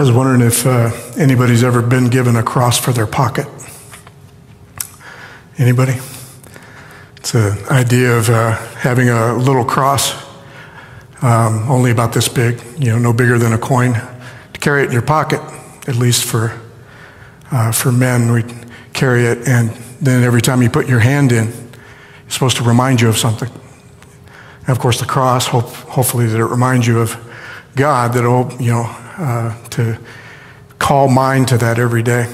I was wondering if uh, anybody's ever been given a cross for their pocket. Anybody? It's an idea of uh, having a little cross, um, only about this big, you know, no bigger than a coin, to carry it in your pocket. At least for uh, for men, we carry it, and then every time you put your hand in, it's supposed to remind you of something. And of course, the cross, hope, hopefully, that it reminds you of God, that you know uh, to call mind to that every day.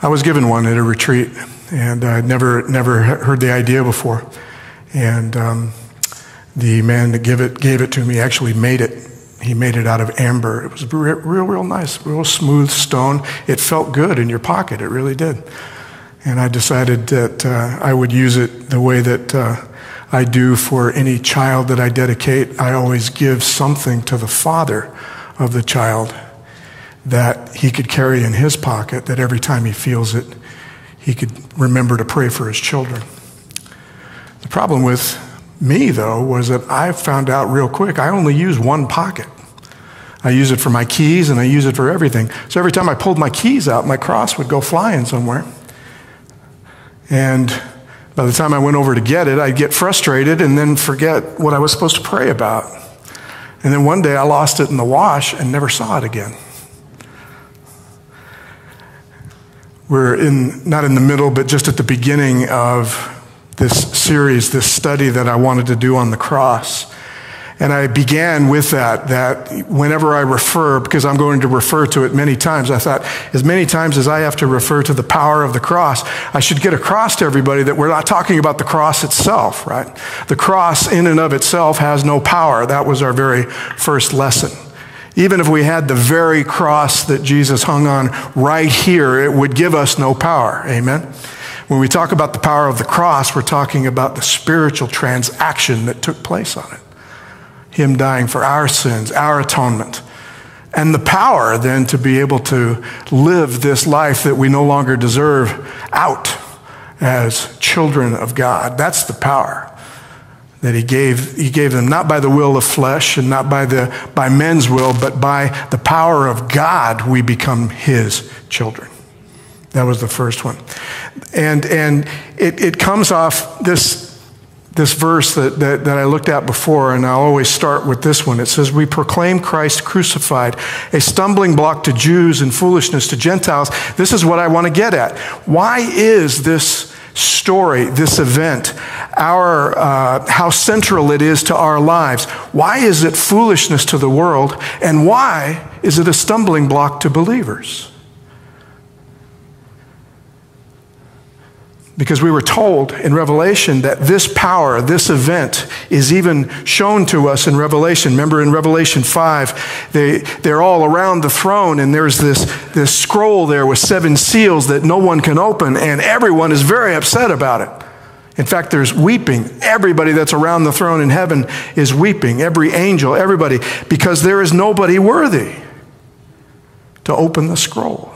I was given one at a retreat, and I'd never, never heard the idea before. And um, the man that gave it, gave it to me actually made it. He made it out of amber. It was real, real, real nice, real smooth stone. It felt good in your pocket. It really did. And I decided that uh, I would use it the way that uh, I do for any child that I dedicate. I always give something to the father of the child that he could carry in his pocket, that every time he feels it, he could remember to pray for his children. The problem with me, though, was that I found out real quick I only use one pocket. I use it for my keys and I use it for everything. So every time I pulled my keys out, my cross would go flying somewhere. And by the time I went over to get it, I'd get frustrated and then forget what I was supposed to pray about. And then one day I lost it in the wash and never saw it again. We're in, not in the middle, but just at the beginning of this series, this study that I wanted to do on the cross. And I began with that, that whenever I refer, because I'm going to refer to it many times, I thought, as many times as I have to refer to the power of the cross, I should get across to everybody that we're not talking about the cross itself, right? The cross in and of itself has no power. That was our very first lesson. Even if we had the very cross that Jesus hung on right here, it would give us no power. Amen? When we talk about the power of the cross, we're talking about the spiritual transaction that took place on it. Him dying for our sins, our atonement. And the power then to be able to live this life that we no longer deserve out as children of God. That's the power that he gave, he gave them not by the will of flesh and not by, the, by men's will, but by the power of God, we become his children. That was the first one. And, and it, it comes off this this verse that, that, that, I looked at before, and I'll always start with this one. It says, We proclaim Christ crucified, a stumbling block to Jews and foolishness to Gentiles. This is what I want to get at. Why is this story, this event, our, uh, how central it is to our lives? Why is it foolishness to the world? And why is it a stumbling block to believers? Because we were told in Revelation that this power, this event, is even shown to us in Revelation. Remember in Revelation 5, they, they're all around the throne, and there's this, this scroll there with seven seals that no one can open, and everyone is very upset about it. In fact, there's weeping. Everybody that's around the throne in heaven is weeping. Every angel, everybody, because there is nobody worthy to open the scroll.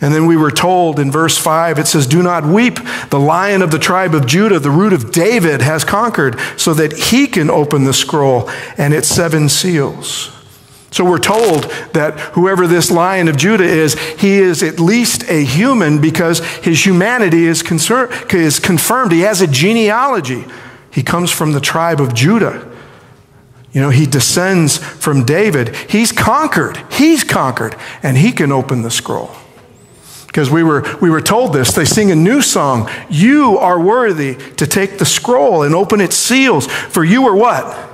And then we were told in verse 5, it says, Do not weep. The lion of the tribe of Judah, the root of David, has conquered so that he can open the scroll and its seven seals. So we're told that whoever this lion of Judah is, he is at least a human because his humanity is, concern, is confirmed. He has a genealogy. He comes from the tribe of Judah. You know, he descends from David. He's conquered. He's conquered, and he can open the scroll because we were, we were told this. They sing a new song. You are worthy to take the scroll and open its seals, for you were what?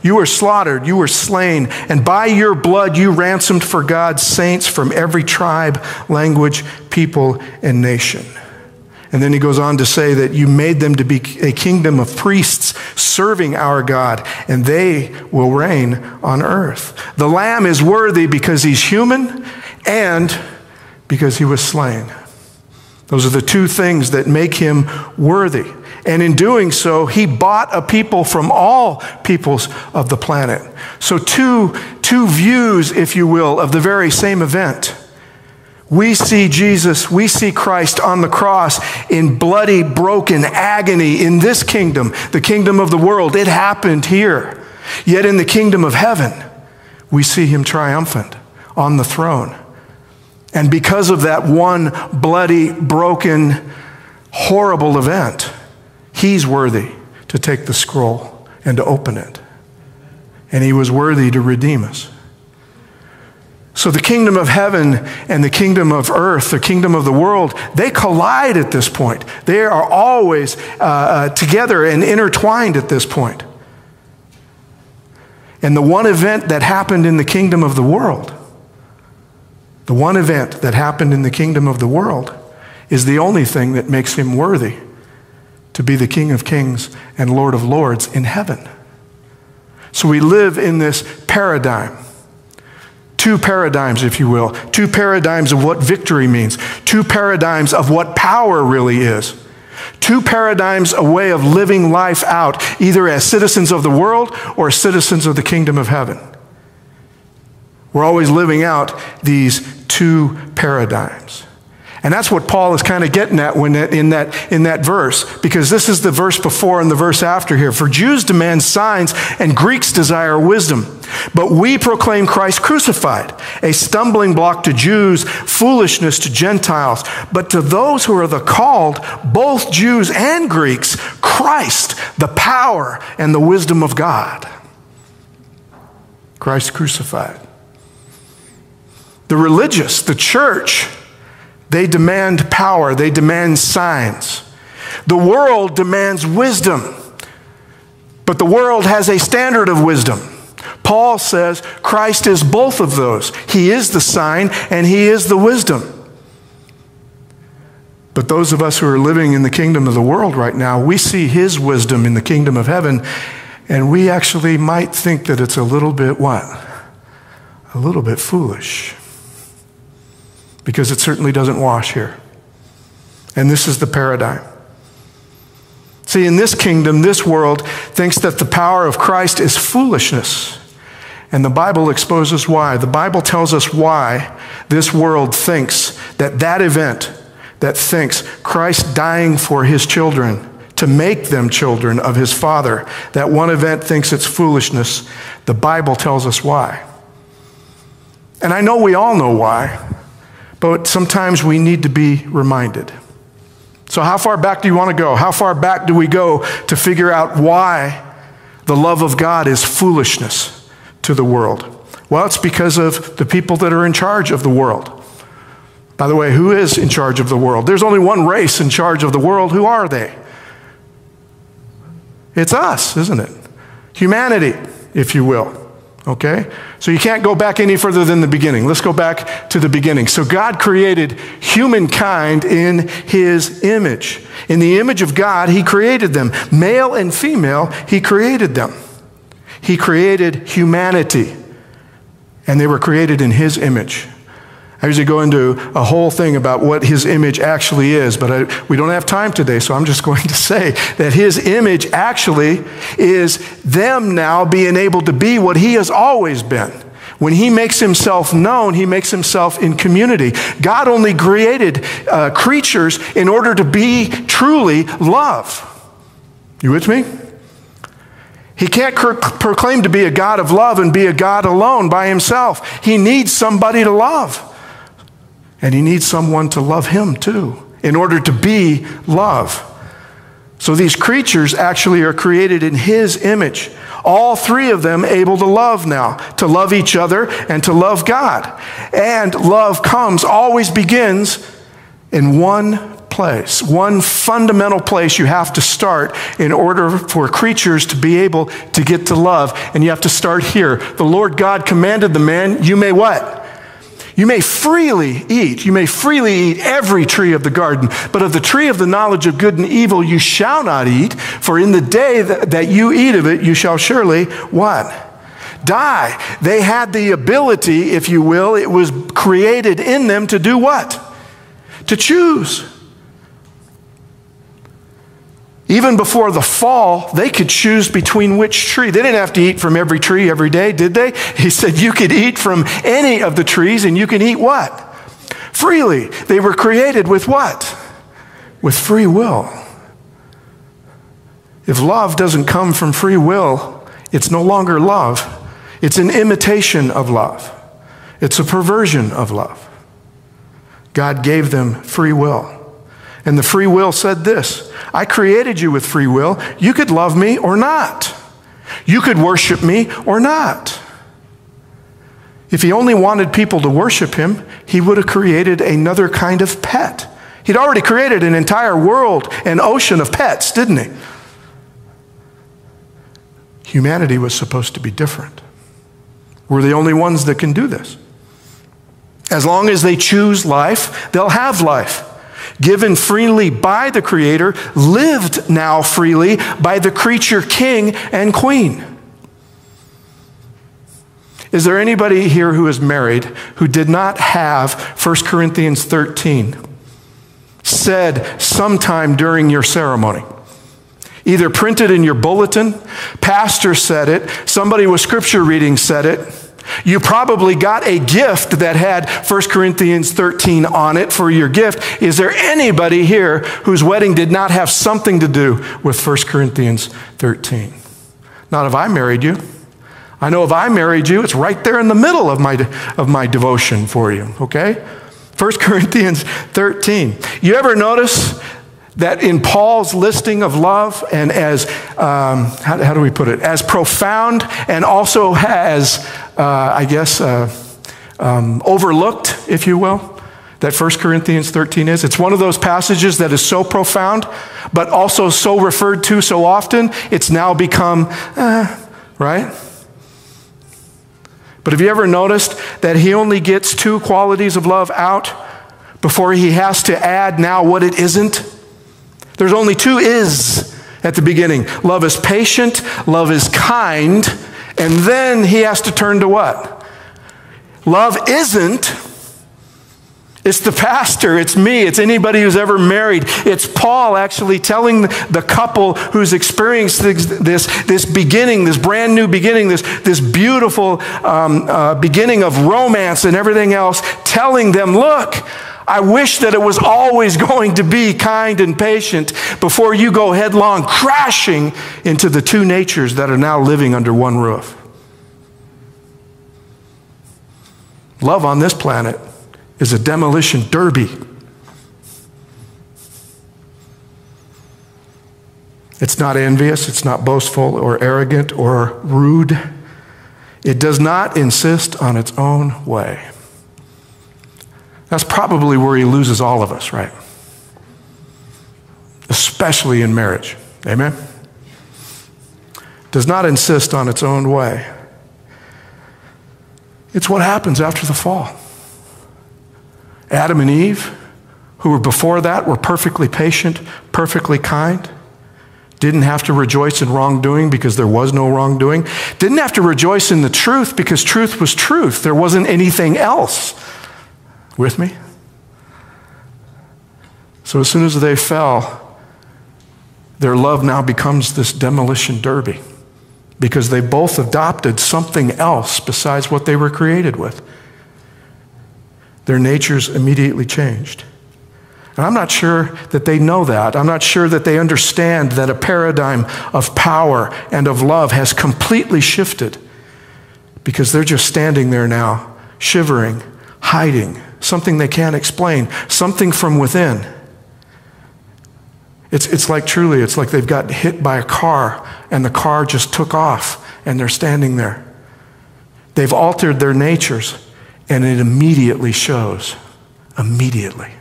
You were slaughtered, you were slain, and by your blood you ransomed for God's saints from every tribe, language, people, and nation. And then he goes on to say that you made them to be a kingdom of priests serving our God, and they will reign on earth. The Lamb is worthy because he's human and because he was slain. Those are the two things that make him worthy. And in doing so, he bought a people from all peoples of the planet. So, two, two views, if you will, of the very same event. We see Jesus, we see Christ on the cross in bloody, broken agony in this kingdom, the kingdom of the world. It happened here. Yet in the kingdom of heaven, we see him triumphant on the throne. And because of that one bloody, broken, horrible event, he's worthy to take the scroll and to open it. And he was worthy to redeem us. So the kingdom of heaven and the kingdom of earth, the kingdom of the world, they collide at this point. They are always uh, uh, together and intertwined at this point. And the one event that happened in the kingdom of the world, the one event that happened in the kingdom of the world, is the only thing that makes him worthy to be the King of kings and Lord of lords in heaven. So we live in this paradigm. Two paradigms, if you will. Two paradigms of what victory means. Two paradigms of what power really is. Two paradigms, a way of living life out, either as citizens of the world or citizens of the kingdom of heaven. We're always living out these two paradigms. And that's what Paul is kind of getting at when in that, in that verse, because this is the verse before and the verse after here. For Jews demand signs and Greeks desire wisdom. But we proclaim Christ crucified, a stumbling block to Jews, foolishness to Gentiles. But to those who are the called, both Jews and Greeks, Christ, the power and the wisdom of God. Christ crucified. The religious, the church, they demand power, they demand signs. The world demands wisdom, but the world has a standard of wisdom. Paul says Christ is both of those. He is the sign and he is the wisdom. But those of us who are living in the kingdom of the world right now, we see his wisdom in the kingdom of heaven, and we actually might think that it's a little bit what? A little bit foolish because it certainly doesn't wash here. And this is the paradigm. See, in this kingdom, this world thinks that the power of Christ is foolishness. And the Bible exposes why. The Bible tells us why this world thinks that that event that thinks Christ dying for his children to make them children of his Father, that one event thinks it's foolishness. The Bible tells us why. And I know we all know why but sometimes we need to be reminded. So, how far back do you want to go? How far back do we go to figure out why the love of God is foolishness to the world? Well, it's because of the people that are in charge of the world. By the way, who is in charge of the world? There's only one race in charge of the world. Who are they? It's us, isn't it? Humanity, if you will. Okay? So you can't go back any further than the beginning. Let's go back to the beginning. So God created humankind in his image. In the image of God, he created them. Male and female, he created them. He created humanity. And they were created in his image. I usually go into a whole thing about what his image actually is, but I, we don't have time today, so I'm just going to say that his image actually is them now being able to be what he has always been. When he makes himself known, he makes himself in community. God only created uh, creatures in order to be truly love. You with me? He can't proclaim to be a God of love and be a God alone by himself. He needs somebody to love. And he needs someone to love him too, in order to be love. So these creatures actually are created in his image. All three of them able to love now, to love each other and to love God. And love comes, always begins in one place, one fundamental place you have to start in order for creatures to be able to get to love. And you have to start here. The Lord God commanded the man, you may what? You may freely eat, you may freely eat every tree of the garden, but of the tree of the knowledge of good and evil you shall not eat, for in the day that, you eat of it, you shall surely what? Die. They had the ability, if you will, it was created in them to do what? To choose. Even before the fall, they could choose between which tree. They didn't have to eat from every tree every day, did they? He said you could eat from any of the trees and you can eat what? Freely. They were created with what? With free will. If love doesn't come from free will, it's no longer love. It's an imitation of love. It's a perversion of love. God gave them free will. And the free will said this I created you with free will. You could love me or not. You could worship me or not. If he only wanted people to worship him, he would have created another kind of pet. He'd already created an entire world, an ocean of pets, didn't he? Humanity was supposed to be different. We're the only ones that can do this. As long as they choose life, they'll have life. Given freely by the Creator, lived now freely by the creature king and queen. Is there anybody here who is married who did not have 1 Corinthians 13 said sometime during your ceremony? Either printed in your bulletin, pastor said it, somebody with scripture reading said it. You probably got a gift that had 1 Corinthians 13 on it for your gift. Is there anybody here whose wedding did not have something to do with 1 Corinthians 13? Not if I married you. I know if I married you, it's right there in the middle of my, of my devotion for you, okay? 1 Corinthians 13. You ever notice that in Paul's listing of love, and as, um, how, how, do we put it, as profound and also as, I guess, uh, um, overlooked, if you will, that 1 Corinthians 13 is. It's one of those passages that is so profound, but also so referred to so often, it's now become, uh, right? But have you ever noticed that he only gets two qualities of love out before he has to add now what it isn't? There's only two is at the beginning love is patient, love is kind, and then he has to turn to what? Love isn't. It's the pastor, it's me, it's anybody who's ever married. It's Paul actually telling the couple who's experienced this, this beginning, this brand new beginning, this, this beautiful um, uh, beginning of romance and everything else, telling them, look, I wish that it was always going to be kind and patient before you go headlong crashing into the two natures that are now living under one roof. Love on this planet is a demolition derby. It's not envious, it's not boastful or arrogant or rude. It does not insist on its own way. That's probably where he loses all of us, right? Especially in marriage. Amen? Does not insist on its own way. It's what happens after the fall. Adam and Eve, who were before that, were perfectly patient, perfectly kind, didn't have to rejoice in wrongdoing because there was no wrongdoing, didn't have to rejoice in the truth because truth was truth. There wasn't anything else. With me? So as soon as they fell, their love now becomes this demolition derby because they both adopted something else besides what they were created with. Their natures immediately changed. And I'm not sure that they know that. I'm not sure that they understand that a paradigm of power and of love has completely shifted because they're just standing there now, shivering, hiding, something they can't explain, something from within. It's, it's like truly, it's like they've got hit by a car and the car just took off and they're standing there. They've altered their natures and it immediately shows. Immediately.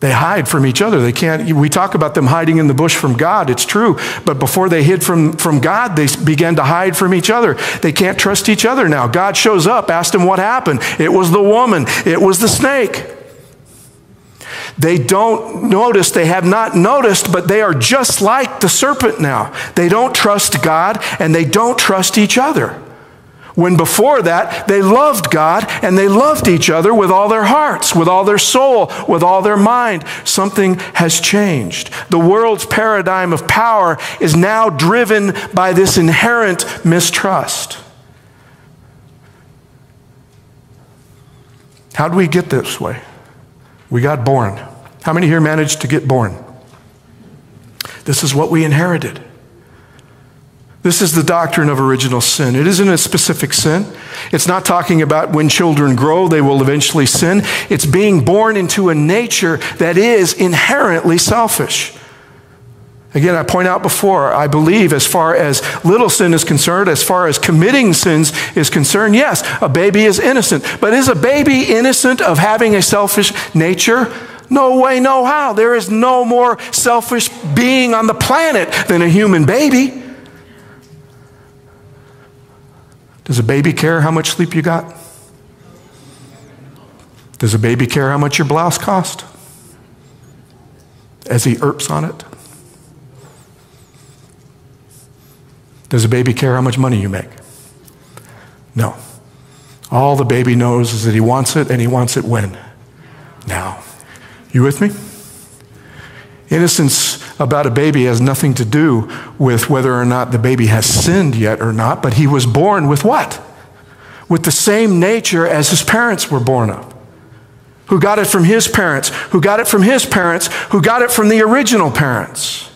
They hide from each other. They can't, we talk about them hiding in the bush from God. It's true. But before they hid from, from God, they began to hide from each other. They can't trust each other now. God shows up, asked them what happened. It was the woman, it was the snake. They don't notice, they have not noticed, but they are just like the serpent now. They don't trust God and they don't trust each other. When before that, they loved God and they loved each other with all their hearts, with all their soul, with all their mind. Something has changed. The world's paradigm of power is now driven by this inherent mistrust. How do we get this way? We got born. How many here managed to get born? This is what we inherited. This is the doctrine of original sin. It isn't a specific sin. It's not talking about when children grow, they will eventually sin. It's being born into a nature that is inherently selfish. Again, I point out before, I believe as far as little sin is concerned, as far as committing sins is concerned, yes, a baby is innocent. But is a baby innocent of having a selfish nature? No way, no how. There is no more selfish being on the planet than a human baby. Does a baby care how much sleep you got? Does a baby care how much your blouse cost? As he erps on it? Does a baby care how much money you make? No. All the baby knows is that he wants it and he wants it when? Now. You with me? Innocence about a baby has nothing to do with whether or not the baby has sinned yet or not, but he was born with what? With the same nature as his parents were born of. Who got it from his parents, who got it from his parents, who got it from the original parents.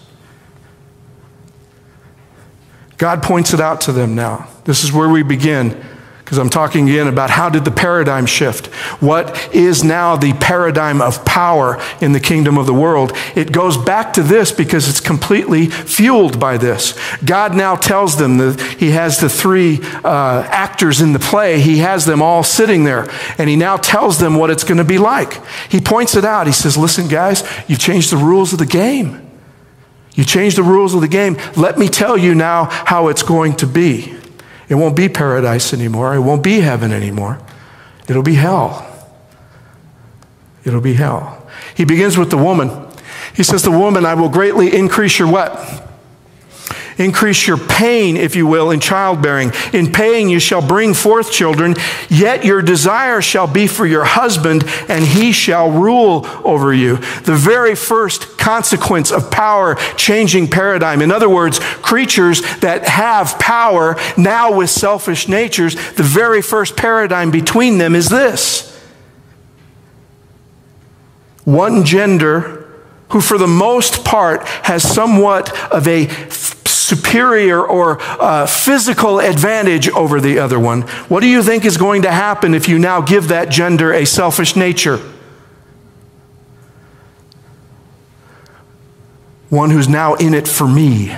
God points it out to them now. This is where we begin because I'm talking again about how did the paradigm shift? What is now the paradigm of power in the kingdom of the world? It goes back to this because it's completely fueled by this. God now tells them that He has the three uh, actors in the play, He has them all sitting there, and He now tells them what it's going to be like. He points it out. He says, Listen, guys, you've changed the rules of the game. You changed the rules of the game. Let me tell you now how it's going to be. It won't be paradise anymore. It won't be heaven anymore. It'll be hell. It'll be hell. He begins with the woman. He says, The woman, I will greatly increase your what? Increase your pain, if you will, in childbearing. In pain you shall bring forth children, yet your desire shall be for your husband, and he shall rule over you. The very first consequence of power changing paradigm. In other words, creatures that have power now with selfish natures, the very first paradigm between them is this one gender who, for the most part, has somewhat of a superior or uh, physical advantage over the other one. What do you think is going to happen if you now give that gender a selfish nature? One who's now in it for me.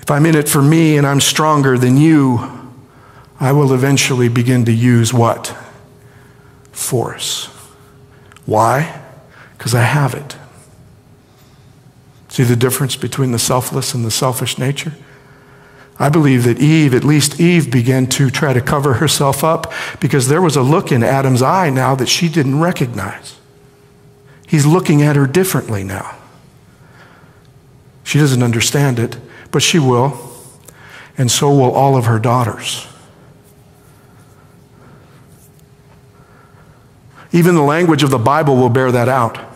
If I'm in it for me and I'm stronger than you, I will eventually begin to use what? Force. Why? Because I have it. See the difference between the selfless and the selfish nature? I believe that Eve, at least Eve, began to try to cover herself up because there was a look in Adam's eye now that she didn't recognize. He's looking at her differently now. She doesn't understand it, but she will, and so will all of her daughters. Even the language of the Bible will bear that out.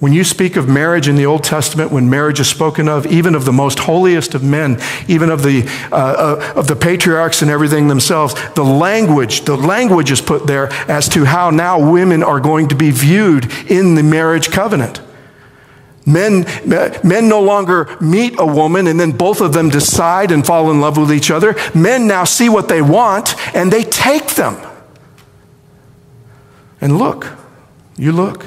When you speak of marriage in the Old Testament, when marriage is spoken of, even of the most holiest of men, even of the, uh, uh, of the patriarchs and everything themselves, the language, the language is put there as to how now women are going to be viewed in the marriage covenant. Men, men no longer meet a woman and then both of them decide and fall in love with each other. Men now see what they want and they take them. And look, you look.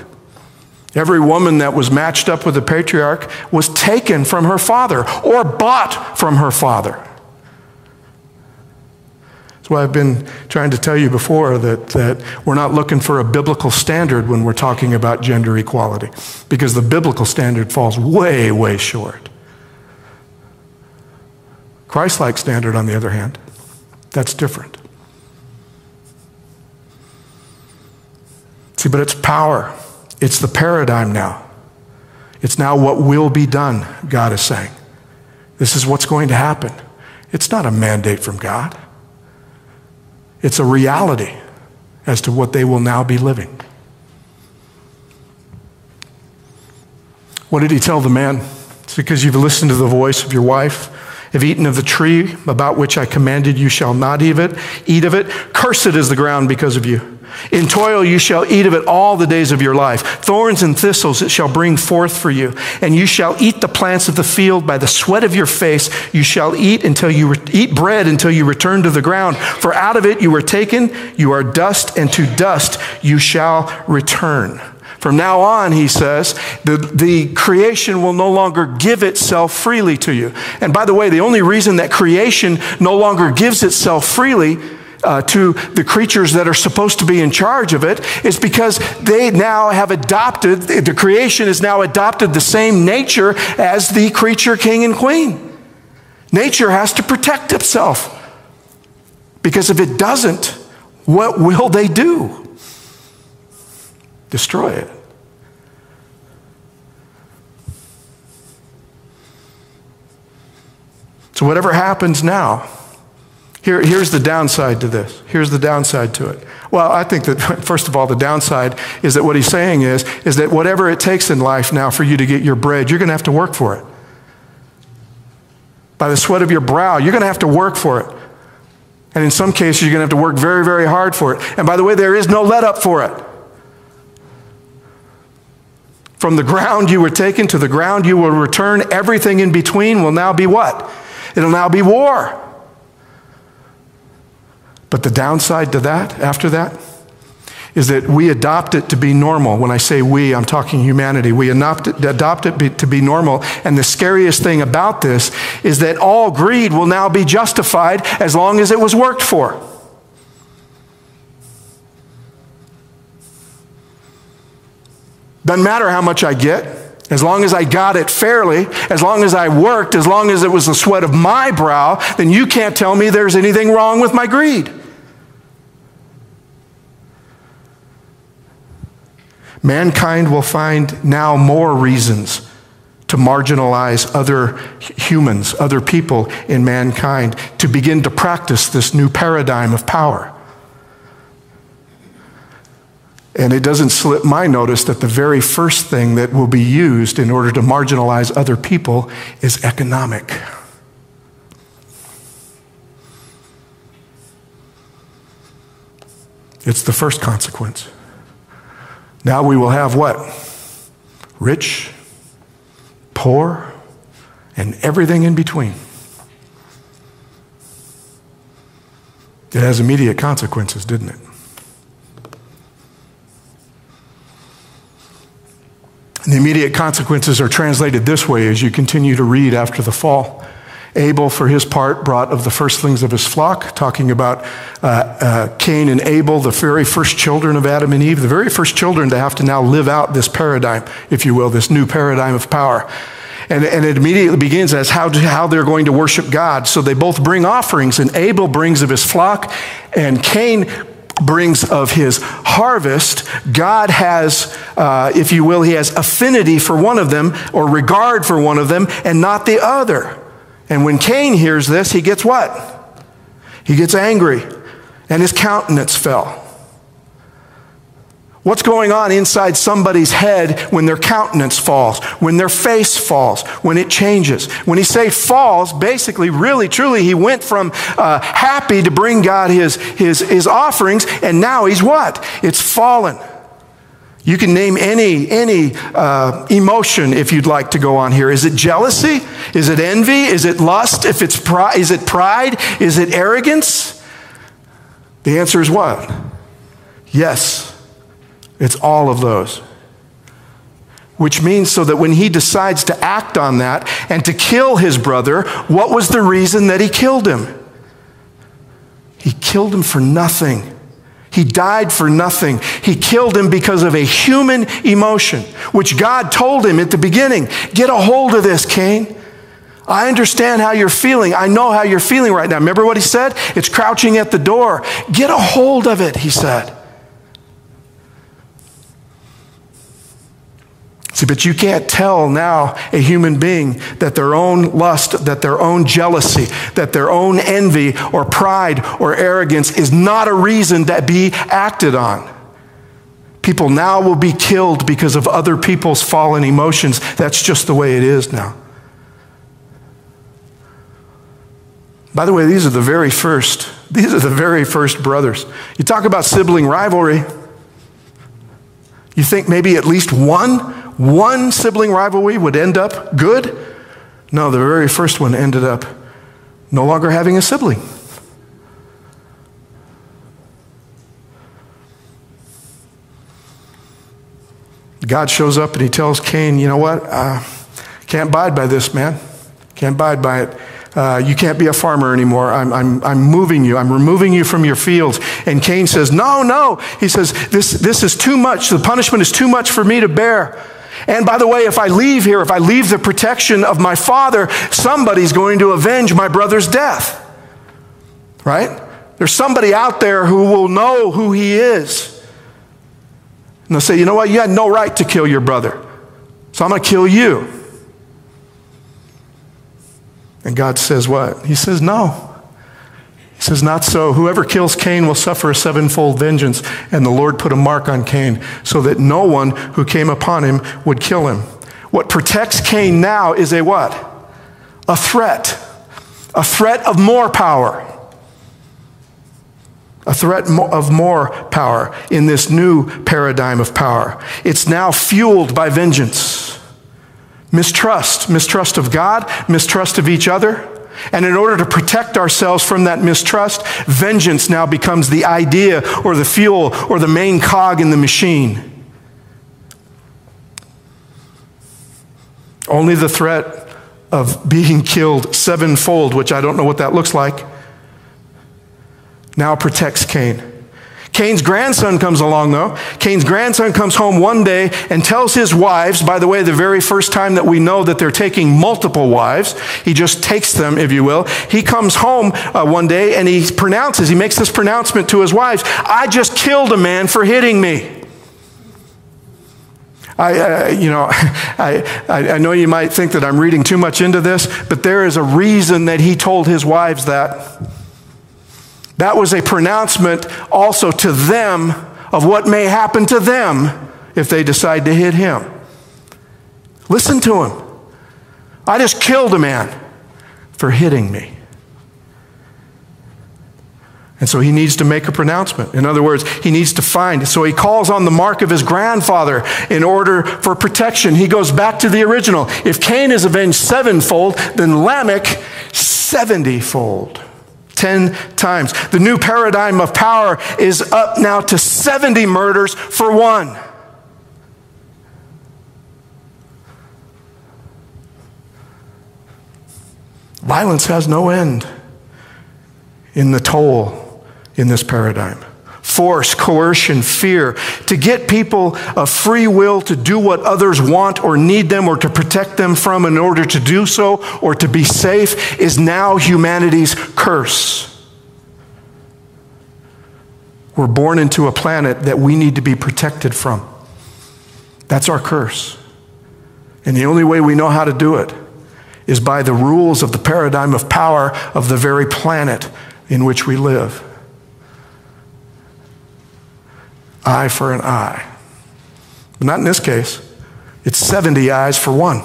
Every woman that was matched up with a patriarch was taken from her father or bought from her father. That's why I've been trying to tell you before that, that we're not looking for a biblical standard when we're talking about gender equality, because the biblical standard falls way, way short. Christ like standard, on the other hand, that's different. See, but it's power. It's the paradigm now. It's now what will be done, God is saying. This is what's going to happen. It's not a mandate from God, it's a reality as to what they will now be living. What did he tell the man? It's because you've listened to the voice of your wife, have eaten of the tree about which I commanded you shall not eat of it, eat of it. Cursed is the ground because of you. In toil you shall eat of it all the days of your life. Thorns and thistles it shall bring forth for you. And you shall eat the plants of the field by the sweat of your face. You shall eat until you re- eat bread until you return to the ground. For out of it you were taken. You are dust, and to dust you shall return. From now on, he says, the, the creation will no longer give itself freely to you. And by the way, the only reason that creation no longer gives itself freely uh, to the creatures that are supposed to be in charge of it is because they now have adopted, the creation has now adopted the same nature as the creature king and queen. Nature has to protect itself. Because if it doesn't, what will they do? Destroy it. So, whatever happens now, here, here's the downside to this. Here's the downside to it. Well, I think that, first of all, the downside is that what he's saying is, is that whatever it takes in life now for you to get your bread, you're going to have to work for it. By the sweat of your brow, you're going to have to work for it. And in some cases, you're going to have to work very, very hard for it. And by the way, there is no let up for it. From the ground you were taken to the ground you will return. Everything in between will now be what? It'll now be war. But the downside to that, after that, is that we adopt it to be normal. When I say we, I'm talking humanity. We adopt it, adopt it to be normal. And the scariest thing about this is that all greed will now be justified as long as it was worked for. Doesn't matter how much I get. As long as I got it fairly, as long as I worked, as long as it was the sweat of my brow, then you can't tell me there's anything wrong with my greed. Mankind will find now more reasons to marginalize other humans, other people in mankind, to begin to practice this new paradigm of power. And it doesn't slip my notice that the very first thing that will be used in order to marginalize other people is economic. It's the first consequence. Now we will have what? Rich, poor, and everything in between. It has immediate consequences, didn't it? And the immediate consequences are translated this way as you continue to read after the fall. Abel, for his part, brought of the firstlings of his flock, talking about uh, uh, Cain and Abel, the very first children of Adam and Eve, the very first children to have to now live out this paradigm, if you will, this new paradigm of power. And, and it immediately begins as how, how they're going to worship God. So they both bring offerings, and Abel brings of his flock, and Cain brings of his harvest, God has, uh, if you will, he has affinity for one of them or regard for one of them and not the other. And when Cain hears this, he gets what? He gets angry, and his countenance fell. What's going on inside somebody's head when their countenance falls, when their face falls, when it changes? When he say falls, basically, really, truly, he went from uh, happy to bring God his, his, his offerings, and now he's what? It's fallen. You can name any, any uh, emotion if you'd like to go on here. Is it jealousy? Is it envy? Is it lust? If it's pride, is it pride? Is it arrogance? The answer is what? Yes. It's all of those. Which means so that when he decides to act on that and to kill his brother, what was the reason that he killed him? He killed him for nothing. He died for nothing. He killed him because of a human emotion, which God told him at the beginning get a hold of this, Cain. I understand how you're feeling. I know how you're feeling right now. Remember what he said? It's crouching at the door. Get a hold of it, he said. See, but you can't tell now a human being that their own lust, that their own jealousy, that their own envy or pride or arrogance is not a reason to be acted on. People now will be killed because of other people's fallen emotions. That's just the way it is now. By the way, these are the very first These are the very first brothers. You talk about sibling rivalry. You think maybe at least one, one sibling rivalry would end up good? No, the very first one ended up no longer having a sibling. God shows up and he tells Cain, you know what? Uh, can't abide by this, man. Can't abide by it. Uh, you can't be a farmer anymore. I'm, I'm, I'm moving you. I'm removing you from your fields. And Cain says, No, no. He says, this, this is too much. The punishment is too much for me to bear. And by the way, if I leave here, if I leave the protection of my father, somebody's going to avenge my brother's death. Right? There's somebody out there who will know who he is. And they'll say, you know what? You had no right to kill your brother. So I'm going to kill you. And God says, what? He says, no. Says, not so. Whoever kills Cain will suffer a sevenfold vengeance. And the Lord put a mark on Cain so that no one who came upon him would kill him. What protects Cain now is a what? A threat. A threat of more power a threat of more power in this new paradigm of power. It's now fueled by vengeance, mistrust, mistrust of God, mistrust of each other. And in order to protect ourselves from that mistrust, vengeance now becomes the idea or the fuel or the main cog in the machine. Only the threat of being killed sevenfold, which I don't know what that looks like now protects Cain. Cain's grandson comes along, though. Cain's grandson comes home one day and tells his wives, by the way, the very first time that we know that they're taking multiple wives, he just takes them, if you will. He comes home uh, one day and he pronounces, he makes this pronouncement to his wives I just killed a man for hitting me. I, uh, you know, I, I know you might think that I'm reading too much into this, but there is a reason that he told his wives that. That was a pronouncement also to them of what may happen to them if they decide to hit him. Listen to him. I just killed a man for hitting me. And so he needs to make a pronouncement. In other words, he needs to find. So he calls on the mark of his grandfather in order for protection. He goes back to the original. If Cain is avenged sevenfold, then Lamech seventyfold. 10 times. The new paradigm of power is up now to 70 murders for one. Violence has no end in the toll in this paradigm force, coercion, fear, to get people a free will to do what others want or need them or to protect them from in order to do so or to be safe is now humanity's curse. We're born into a planet that we need to be protected from. That's our curse. And the only way we know how to do it is by the rules of the paradigm of power of the very planet in which we live eye for an eye. But not in this case. It's 70 eyes for one.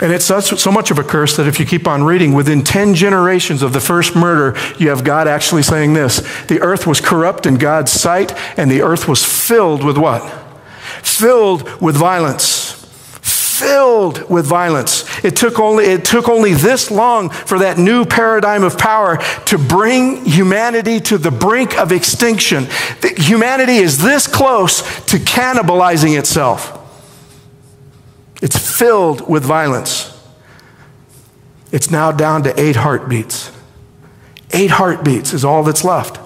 And it's so much of a curse that if you keep on reading, within 10 generations of the first murder, you have God actually saying this The earth was corrupt in God's sight, and the earth was filled with what? Filled with violence filled with violence. It took only, it took only this long for that new paradigm of power to bring humanity to the brink of extinction. Humanity is this close to cannibalizing itself. It's filled with violence. It's now down to eight heartbeats. Eight heartbeats is all that's left.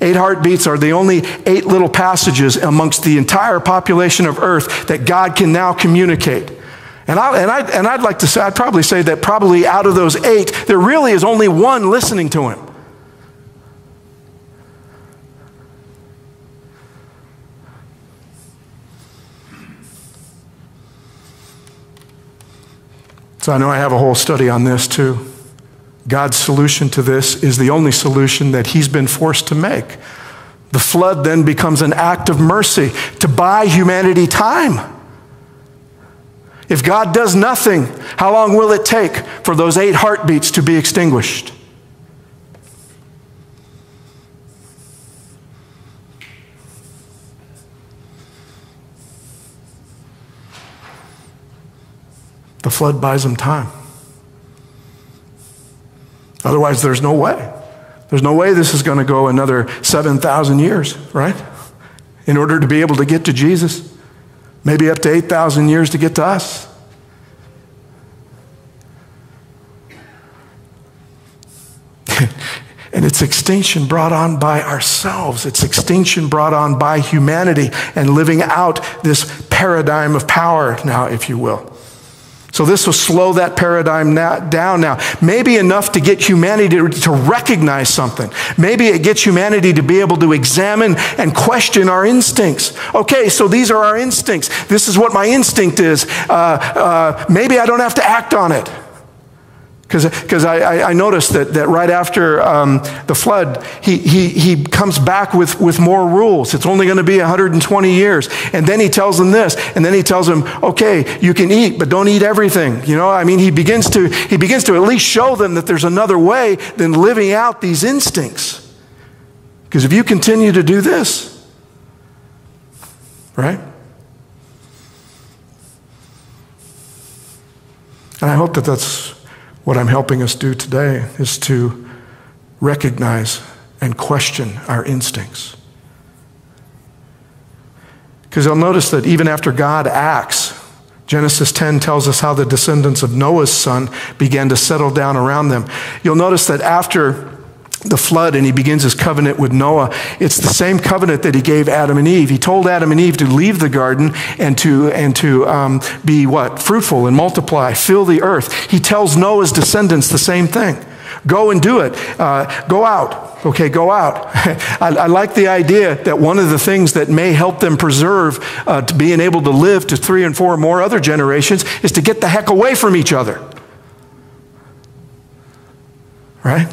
Eight heartbeats are the only eight little passages amongst the entire population of earth that God can now communicate. And, I, and, I, and I'd like to say, I'd probably say that probably out of those eight, there really is only one listening to him. So I know I have a whole study on this too. God's solution to this is the only solution that he's been forced to make. The flood then becomes an act of mercy to buy humanity time. If God does nothing, how long will it take for those eight heartbeats to be extinguished? The flood buys them time. Otherwise, there's no way. There's no way this is going to go another 7,000 years, right? In order to be able to get to Jesus. Maybe up to 8,000 years to get to us. and it's extinction brought on by ourselves. It's extinction brought on by humanity and living out this paradigm of power now, if you will. So, this will slow that paradigm down now. Maybe enough to get humanity to, recognize something. Maybe it gets humanity to be able to examine and question our instincts. Okay, so these are our instincts. This is what my instinct is. Uh, uh, maybe I don't have to act on it. Because I, I, noticed that, that right after um, the flood, he, he, he comes back with, with more rules. It's only going to be 120 years. And then he tells them this. And then he tells them, okay, you can eat, but don't eat everything. You know, I mean, he begins to, he begins to at least show them that there's another way than living out these instincts. Because if you continue to do this, right? And I hope that that's what I'm helping us do today is to recognize and question our instincts. Because you'll notice that even after God acts, Genesis 10 tells us how the descendants of Noah's son began to settle down around them. You'll notice that after the flood and he begins his covenant with Noah. It's the same covenant that he gave Adam and Eve. He told Adam and Eve to leave the garden and to, and to um, be what? Fruitful and multiply, fill the earth. He tells Noah's descendants the same thing. Go and do it. Uh, go out. Okay, go out. I, I, like the idea that one of the things that may help them preserve uh, to being able to live to three and four more other generations is to get the heck away from each other. Right?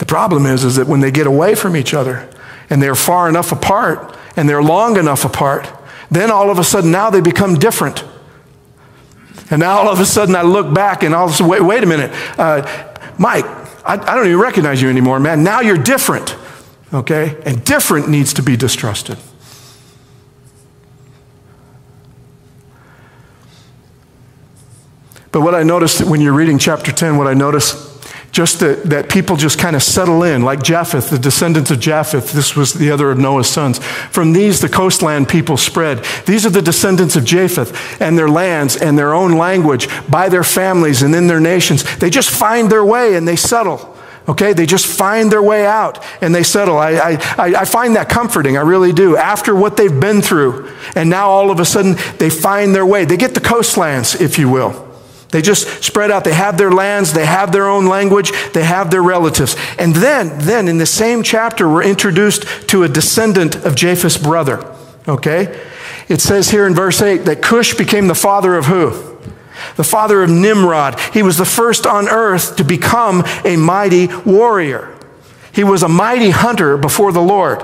The problem is, is that when they get away from each other and they're far enough apart and they're long enough apart, then all of a sudden now they become different. And now all of a sudden I look back and I'll say, wait, wait a minute, uh, Mike, I, I don't even recognize you anymore, man. Now you're different, okay? And different needs to be distrusted. But what I noticed when you're reading chapter 10, what I noticed just that, that people just kind of settle in, like Japheth, the descendants of Japheth. This was the other of Noah's sons. From these, the coastland people spread. These are the descendants of Japheth and their lands and their own language by their families and in their nations. They just find their way and they settle. Okay, they just find their way out and they settle. I, I, I find that comforting. I really do. After what they've been through, and now all of a sudden they find their way. They get the coastlands, if you will. They just spread out. They have their lands, they have their own language, they have their relatives. And then, then in the same chapter, we're introduced to a descendant of Japheth's brother. Okay? It says here in verse 8 that Cush became the father of who? The father of Nimrod. He was the first on earth to become a mighty warrior. He was a mighty hunter before the Lord.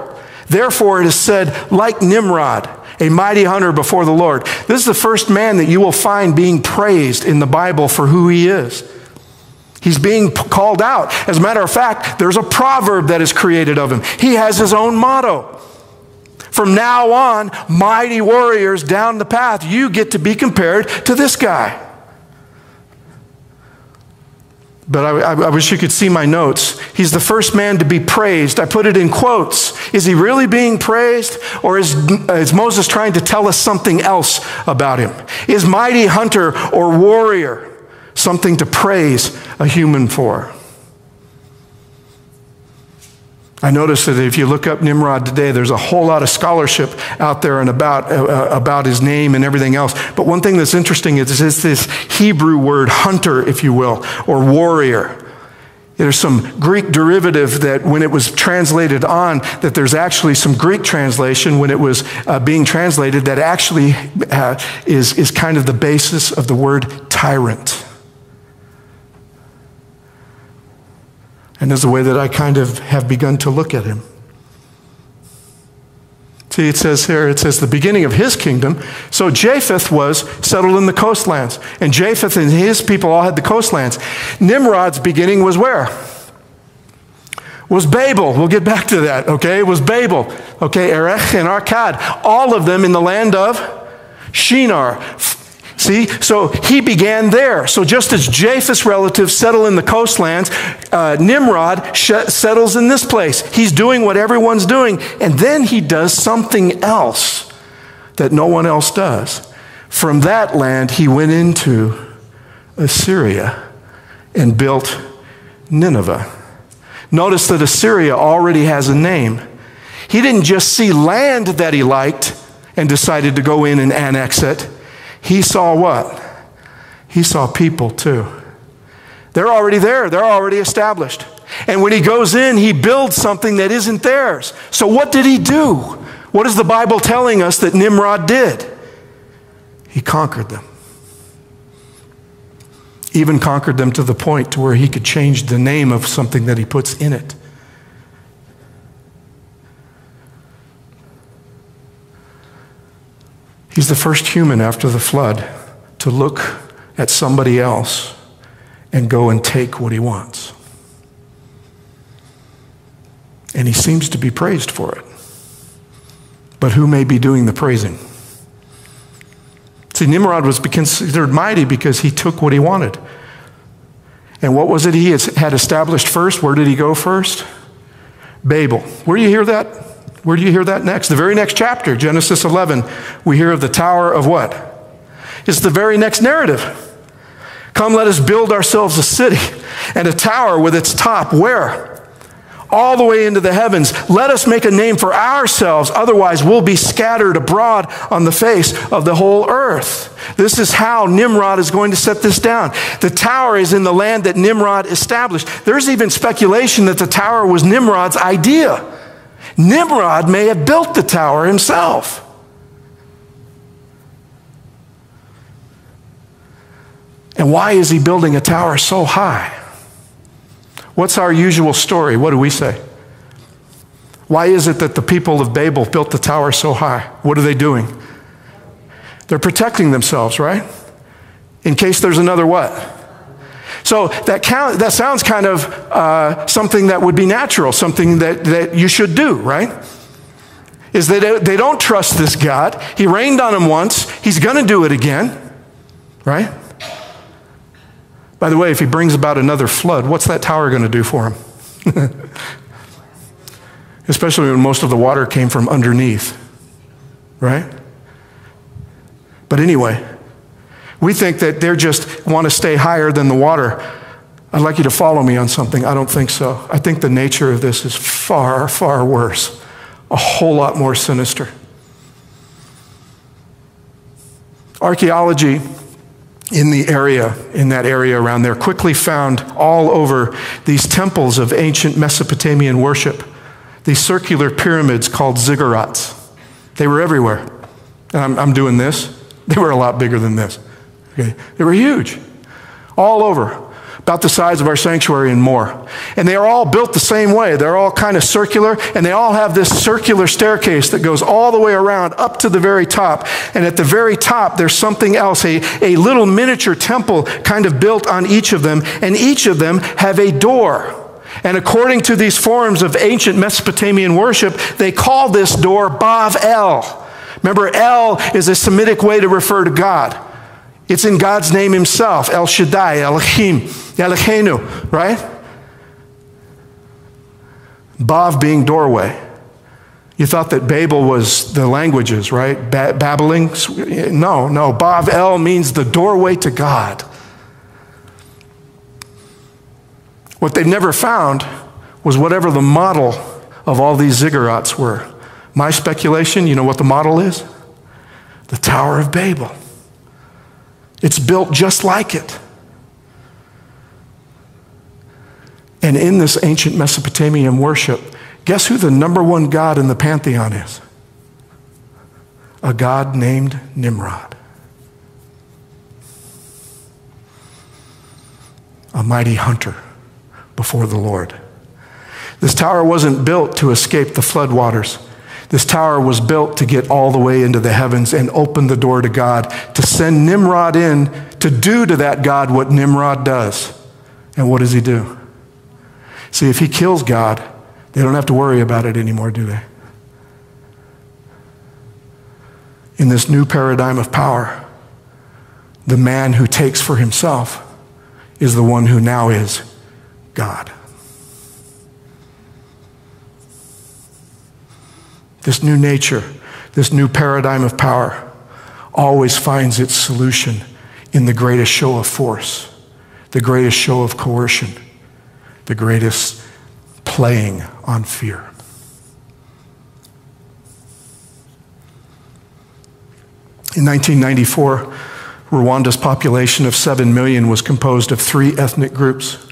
Therefore, it is said, like Nimrod, a mighty hunter before the Lord. This is the first man that you will find being praised in the Bible for who he is. He's being called out. As a matter of fact, there's a proverb that is created of him. He has his own motto. From now on, mighty warriors down the path, you get to be compared to this guy. But I, I, wish you could see my notes. He's the first man to be praised. I put it in quotes. Is he really being praised? Or is, is Moses trying to tell us something else about him? Is mighty hunter or warrior something to praise a human for? I notice that if you look up Nimrod today, there's a whole lot of scholarship out there and about, uh, uh, about his name and everything else. But one thing that's interesting is, is this Hebrew word hunter, if you will, or warrior. There's some Greek derivative that when it was translated on, that there's actually some Greek translation when it was uh, being translated that actually uh, is, is kind of the basis of the word tyrant. And is the way that I kind of have begun to look at him. See, it says here, it says the beginning of his kingdom. So Japheth was settled in the coastlands, and Japheth and his people all had the coastlands. Nimrod's beginning was where? Was Babel. We'll get back to that, okay? It was Babel, okay? Erech and Akkad, all of them in the land of Shinar. See, so he began there. So just as Japheth's relatives settle in the coastlands, uh, Nimrod sh- settles in this place. He's doing what everyone's doing, and then he does something else that no one else does. From that land, he went into Assyria and built Nineveh. Notice that Assyria already has a name. He didn't just see land that he liked and decided to go in and annex it. He saw what? He saw people too. They're already there, they're already established. And when he goes in, he builds something that isn't theirs. So, what did he do? What is the Bible telling us that Nimrod did? He conquered them. Even conquered them to the point to where he could change the name of something that he puts in it. He's the first human after the flood to look at somebody else and go and take what he wants. And he seems to be praised for it. But who may be doing the praising? See, Nimrod was considered mighty because he took what he wanted. And what was it he had established first? Where did he go first? Babel. Where do you hear that? Where do you hear that next? The very next chapter, Genesis 11, we hear of the tower of what? It's the very next narrative. Come, let us build ourselves a city and a tower with its top where? All the way into the heavens. Let us make a name for ourselves, otherwise, we'll be scattered abroad on the face of the whole earth. This is how Nimrod is going to set this down. The tower is in the land that Nimrod established. There's even speculation that the tower was Nimrod's idea. Nimrod may have built the tower himself. And why is he building a tower so high? What's our usual story? What do we say? Why is it that the people of Babel built the tower so high? What are they doing? They're protecting themselves, right? In case there's another what? So that, count, that sounds kind of uh, something that would be natural, something that, that you should do, right? Is that they don't trust this God. He rained on them once, He's going to do it again, right? By the way, if He brings about another flood, what's that tower going to do for Him? Especially when most of the water came from underneath, right? But anyway, we think that they just want to stay higher than the water. I'd like you to follow me on something. I don't think so. I think the nature of this is far, far worse, a whole lot more sinister. Archaeology in the area, in that area around there, quickly found all over these temples of ancient Mesopotamian worship, these circular pyramids called ziggurats. They were everywhere. And I'm, I'm doing this. They were a lot bigger than this. Okay? They were huge, all over, about the size of our sanctuary and more. And they are all built the same way. They're all kind of circular, and they all have this circular staircase that goes all the way around up to the very top. And at the very top, there's something else, a, a little miniature temple kind of built on each of them, and each of them have a door. And according to these forms of ancient Mesopotamian worship, they call this door Bav El. Remember, El is a Semitic way to refer to God. It's in God's name Himself, El Shaddai, Elohim, Eloheinu, right? Bav being doorway. You thought that Babel was the languages, right? Ba- babbling? No, no. Bav El means the doorway to God. What they've never found was whatever the model of all these ziggurats were. My speculation, you know what the model is? The Tower of Babel. It's built just like it. And in this ancient Mesopotamian worship, guess who the number one god in the pantheon is? A god named Nimrod. A mighty hunter before the Lord. This tower wasn't built to escape the floodwaters. This tower was built to get all the way into the heavens and open the door to God, to send Nimrod in to do to that God what Nimrod does. And what does he do? See, if he kills God, they don't have to worry about it anymore, do they? In this new paradigm of power, the man who takes for himself is the one who now is God. This new nature, this new paradigm of power, always finds its solution in the greatest show of force, the greatest show of coercion, the greatest playing on fear. In 1994, Rwanda's population of 7 million was composed of three ethnic groups.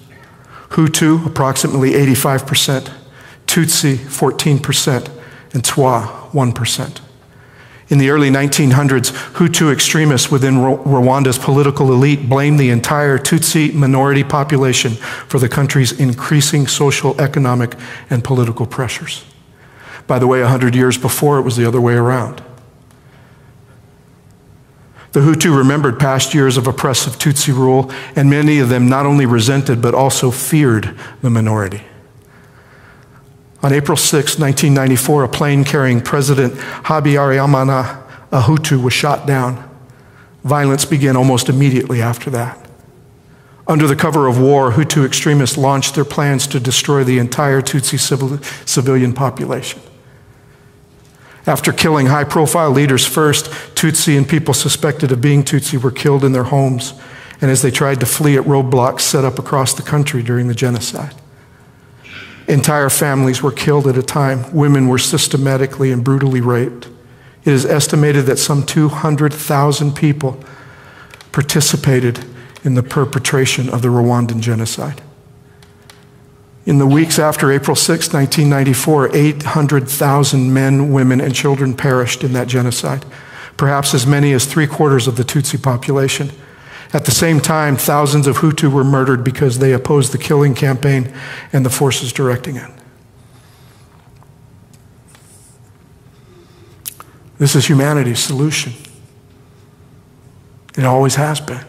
Hutu, approximately 85%, Tutsi, 14%, and Twa, 1%. In the early 1900s, Hutu extremists within Rwanda's political elite blamed the entire Tutsi minority population for the country's increasing social, economic, and political pressures. By the way, 100 years before, it was the other way around. The Hutu remembered past years of oppressive Tutsi rule, and many of them not only resented but also feared the minority. On April 6, 1994, a plane carrying President Habyarimana, a Hutu, was shot down. Violence began almost immediately after that. Under the cover of war, Hutu extremists launched their plans to destroy the entire Tutsi civil, civilian population. After killing high profile leaders first, Tutsi and people suspected of being Tutsi were killed in their homes and as they tried to flee at roadblocks set up across the country during the genocide. Entire families were killed at a time. Women were systematically and brutally raped. It is estimated that some 200,000 people participated in the perpetration of the Rwandan genocide. In the weeks after April 6, 1994, 800,000 men, women, and children perished in that genocide, perhaps as many as three quarters of the Tutsi population. At the same time, thousands of Hutu were murdered because they opposed the killing campaign and the forces directing it. This is humanity's solution. It always has been.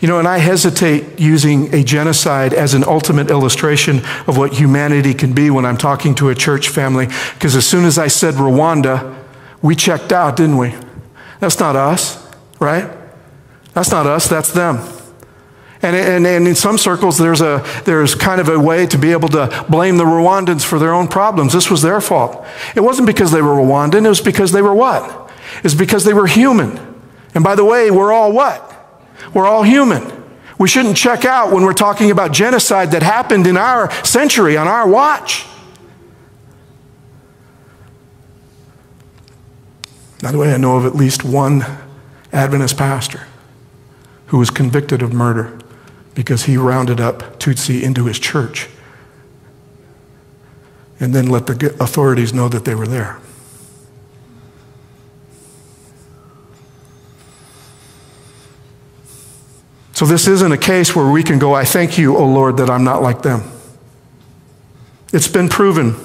You know, and I hesitate using a genocide as an ultimate illustration of what humanity can be when I'm talking to a church family, because as soon as I said Rwanda, we checked out, didn't we? That's not us, right? That's not us, that's them. And, and, and in some circles, there's, a, there's kind of a way to be able to blame the Rwandans for their own problems. This was their fault. It wasn't because they were Rwandan, it was because they were what? It's because they were human. And by the way, we're all what? We're all human. We shouldn't check out when we're talking about genocide that happened in our century, on our watch. By the way, I know of at least one Adventist pastor who was convicted of murder because he rounded up Tutsi into his church and then let the authorities know that they were there. So this isn't a case where we can go, I thank you, O Lord, that I'm not like them. It's been proven.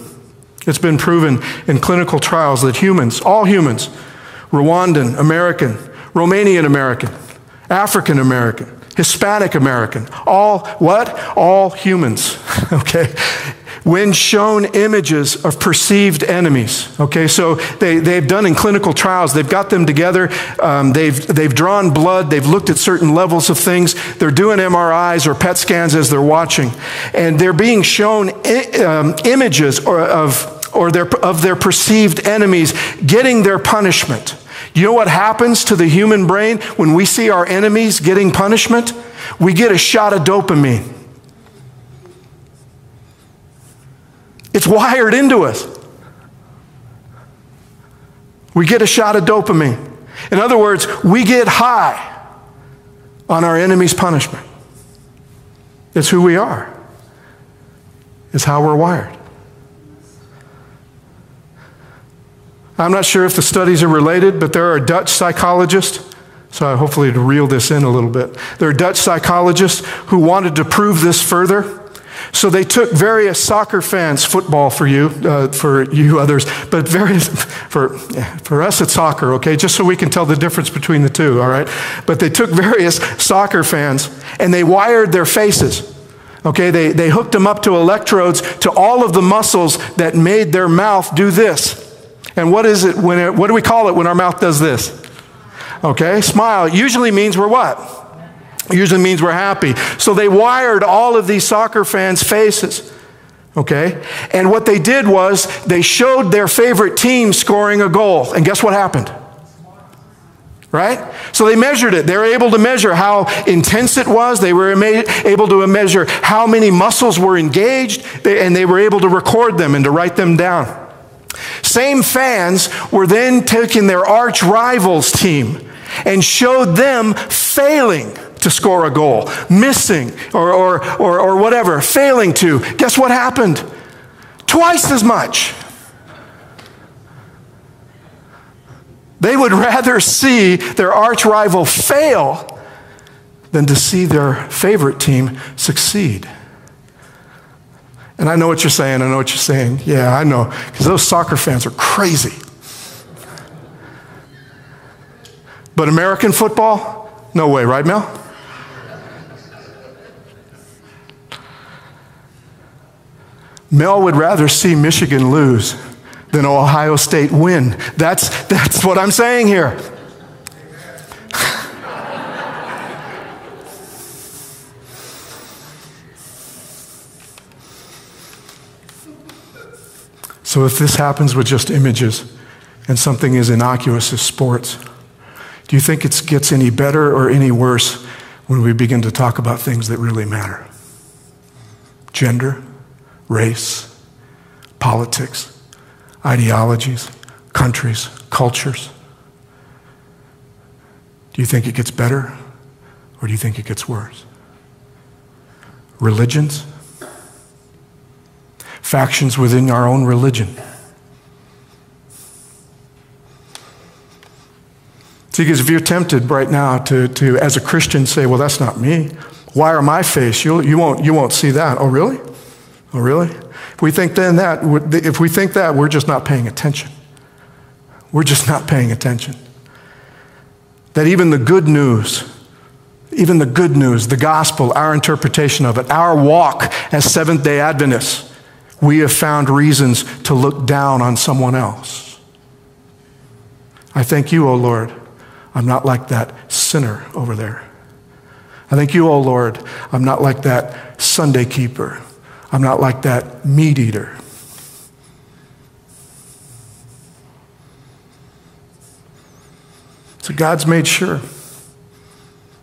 It's been proven in clinical trials that humans, all humans, Rwandan, American, Romanian American, African American, Hispanic American, all what? All humans, okay? when shown images of perceived enemies. Okay, so they, they've done in clinical trials, they've got them together, um, they've, they've drawn blood, they've looked at certain levels of things, they're doing MRIs or PET scans as they're watching, and they're being shown I- um, images or of or their, of their perceived enemies getting their punishment. You know what happens to the human brain when we see our enemies getting punishment? We get a shot of dopamine. It's wired into us. We get a shot of dopamine. In other words, we get high on our enemy's punishment. It's who we are, it's how we're wired. I'm not sure if the studies are related, but there are Dutch psychologists. So, I hopefully, to reel this in a little bit, there are Dutch psychologists who wanted to prove this further So they took various soccer fans, football for you, uh, for you others, but various, for, for us it's soccer, okay, just so we can tell the difference between the two, all right? But they took various soccer fans and they wired their faces. Okay, they, they hooked them up to electrodes to all of the muscles that made their mouth do this. And what is it when it, what do we call it when our mouth does this? Okay, smile. Usually means we're what? usually means we're happy. So they wired all of these soccer fans' faces. Okay? And what they did was they showed their favorite team scoring a goal. And guess what happened? Right? So they measured it. They were able to measure how intense it was. They were able to measure how many muscles were engaged. And they were able to record them and to write them down. Same fans were then taking their arch rivals team and showed them failing to score a goal, missing, or, or, or, or whatever, failing to. Guess what happened? Twice as much. They would rather see their arch rival fail than to see their favorite team succeed. And I know what you're saying. I know what you're saying. Yeah, I know. Because those soccer fans are crazy. But American football? No way, right, Mel? Mel would rather see Michigan lose than Ohio State win. That's, that's what I'm saying here. So, if this happens with just images and something as innocuous as sports, do you think it gets any better or any worse when we begin to talk about things that really matter? Gender, race, politics, ideologies, countries, cultures? Do you think it gets better or do you think it gets worse? Religions? Factions within our own religion. See, because if you're tempted right now to, to, as a Christian, say, well, that's not me. Why are my face? You'll, you, won't, you won't see that. Oh, really? Oh, really? If we think then that, if we think that, we're just not paying attention. We're just not paying attention. That even the good news, even the good news, the gospel, our interpretation of it, our walk as Seventh day Adventists, we have found reasons to look down on someone else. I thank you, O oh Lord. I'm not like that sinner over there. I thank you, O oh Lord. I'm not like that Sunday keeper I'm not like that meat eater. So God's made sure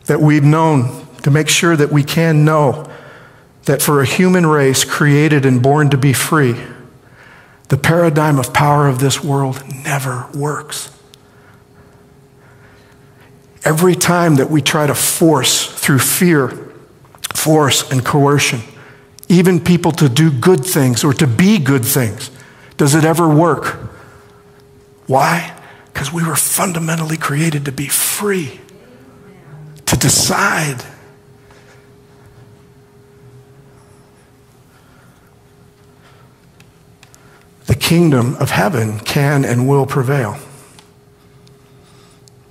that we've known, to make sure that we can know that for a human race created and born to be free, the paradigm of power of this world never works. Every time that we try to force through fear, force, and coercion, even people to do good things or to be good things. Does it ever work? Why? Because we were fundamentally created to be free, to decide. Kingdom of heaven can and will prevail.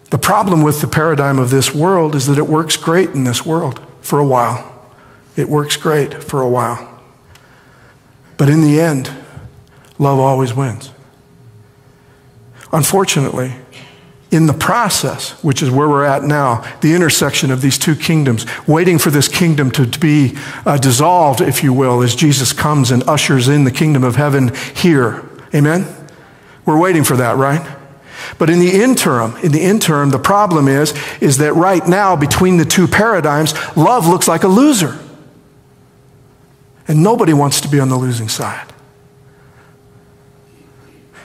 The problem with the paradigm of this world is that it works great in this world for a while. It works great for a while. But in the end, love always wins. Unfortunately, in the process, which is where we're at now, the intersection of these two kingdoms, waiting for this kingdom to, be uh, dissolved, if you will, as Jesus comes and ushers in the kingdom of heaven here. Amen? We're waiting for that, right? But in the interim, in the interim, the problem is, is that right now, between the two paradigms, love looks like a loser. And nobody wants to be on the losing side.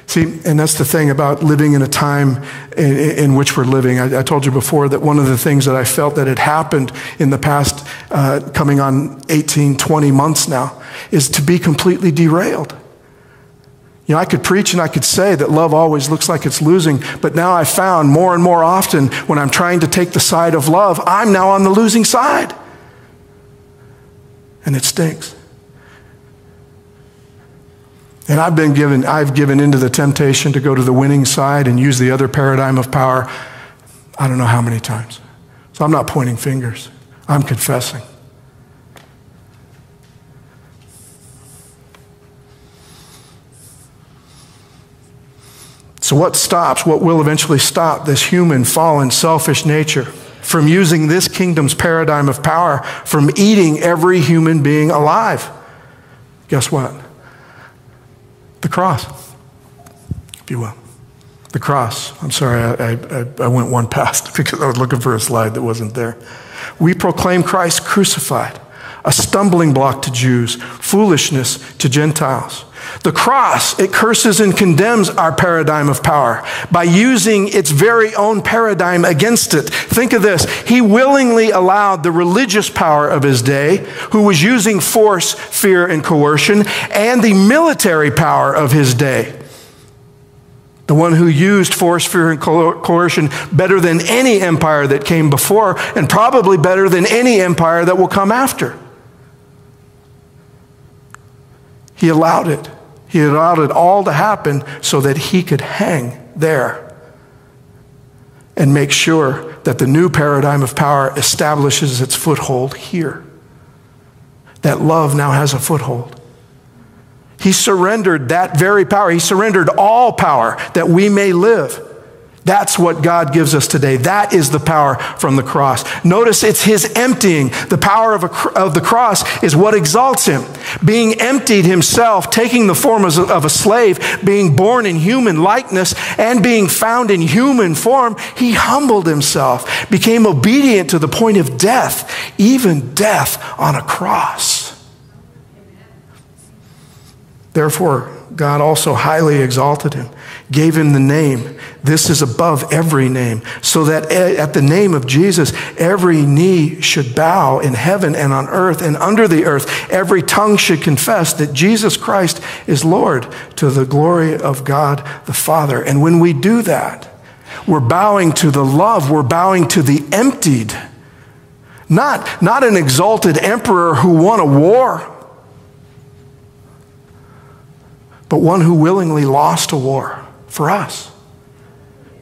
See, and that's the thing about living in a time in, in which we're living. I, I, told you before that one of the things that I felt that had happened in the past, uh, coming on 18, 20 months now, is to be completely derailed. You know, I could preach and I could say that love always looks like it's losing, but now I found more and more often when I'm trying to take the side of love, I'm now on the losing side. And it stinks. And I've been given, I've given into the temptation to go to the winning side and use the other paradigm of power. I don't know how many times. So I'm not pointing fingers. I'm confessing. So, what stops, what will eventually stop this human, fallen, selfish nature from using this kingdom's paradigm of power, from eating every human being alive? Guess what? The cross, if you will. The cross. I'm sorry, I, I, I went one past because I was looking for a slide that wasn't there. We proclaim Christ crucified, a stumbling block to Jews, foolishness to Gentiles. The cross, it curses and condemns our paradigm of power by using its very own paradigm against it. Think of this. He willingly allowed the religious power of his day, who was using force, fear, and coercion, and the military power of his day, the one who used force, fear, and coercion better than any empire that came before, and probably better than any empire that will come after. He allowed it. He allowed it all to happen so that he could hang there and make sure that the new paradigm of power establishes its foothold here. That love now has a foothold. He surrendered that very power. He surrendered all power that we may live. That's what God gives us today. That is the power from the cross. Notice it's His emptying. The power of, a, of the cross is what exalts Him. Being emptied Himself, taking the form of a slave, being born in human likeness, and being found in human form, He humbled Himself, became obedient to the point of death, even death on a cross. Therefore, God also highly exalted him, gave him the name. This is above every name, so that at the name of Jesus, every knee should bow in heaven and on earth and under the earth. Every tongue should confess that Jesus Christ is Lord to the glory of God the Father. And when we do that, we're bowing to the love, we're bowing to the emptied. Not, not an exalted emperor who won a war but one who willingly lost a war for us.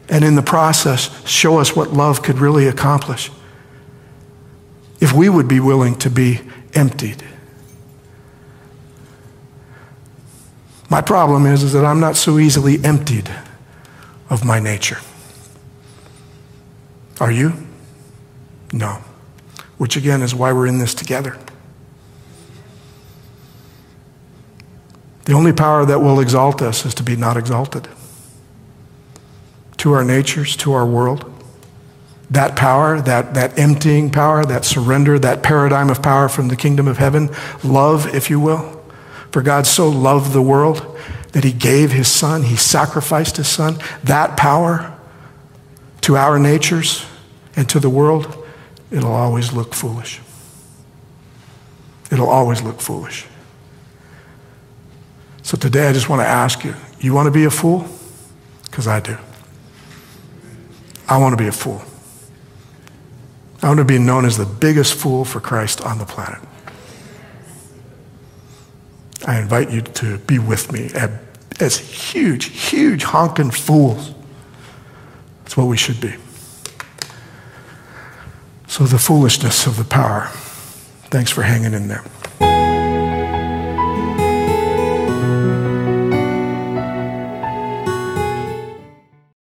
And in the process, show us what love could really accomplish if we would be willing to be emptied. My problem is, is that I'm not so easily emptied of my nature. Are you? No. Which again is why we're in this together. The only power that will exalt us is to be not exalted. To our natures, to our world. That power, that, that emptying power, that surrender, that paradigm of power from the kingdom of heaven, love, if you will. For God so loved the world that he gave his son, he sacrificed his son. That power to our natures and to the world, it'll always look foolish. It'll always look foolish. So today I just want to ask you you want to be a fool? Because I do. I want to be a fool. I want to be known as the biggest fool for Christ on the planet. I invite you to be with me as huge, huge honking fools. That's what we should be. So, the foolishness of the power. Thanks for hanging in there.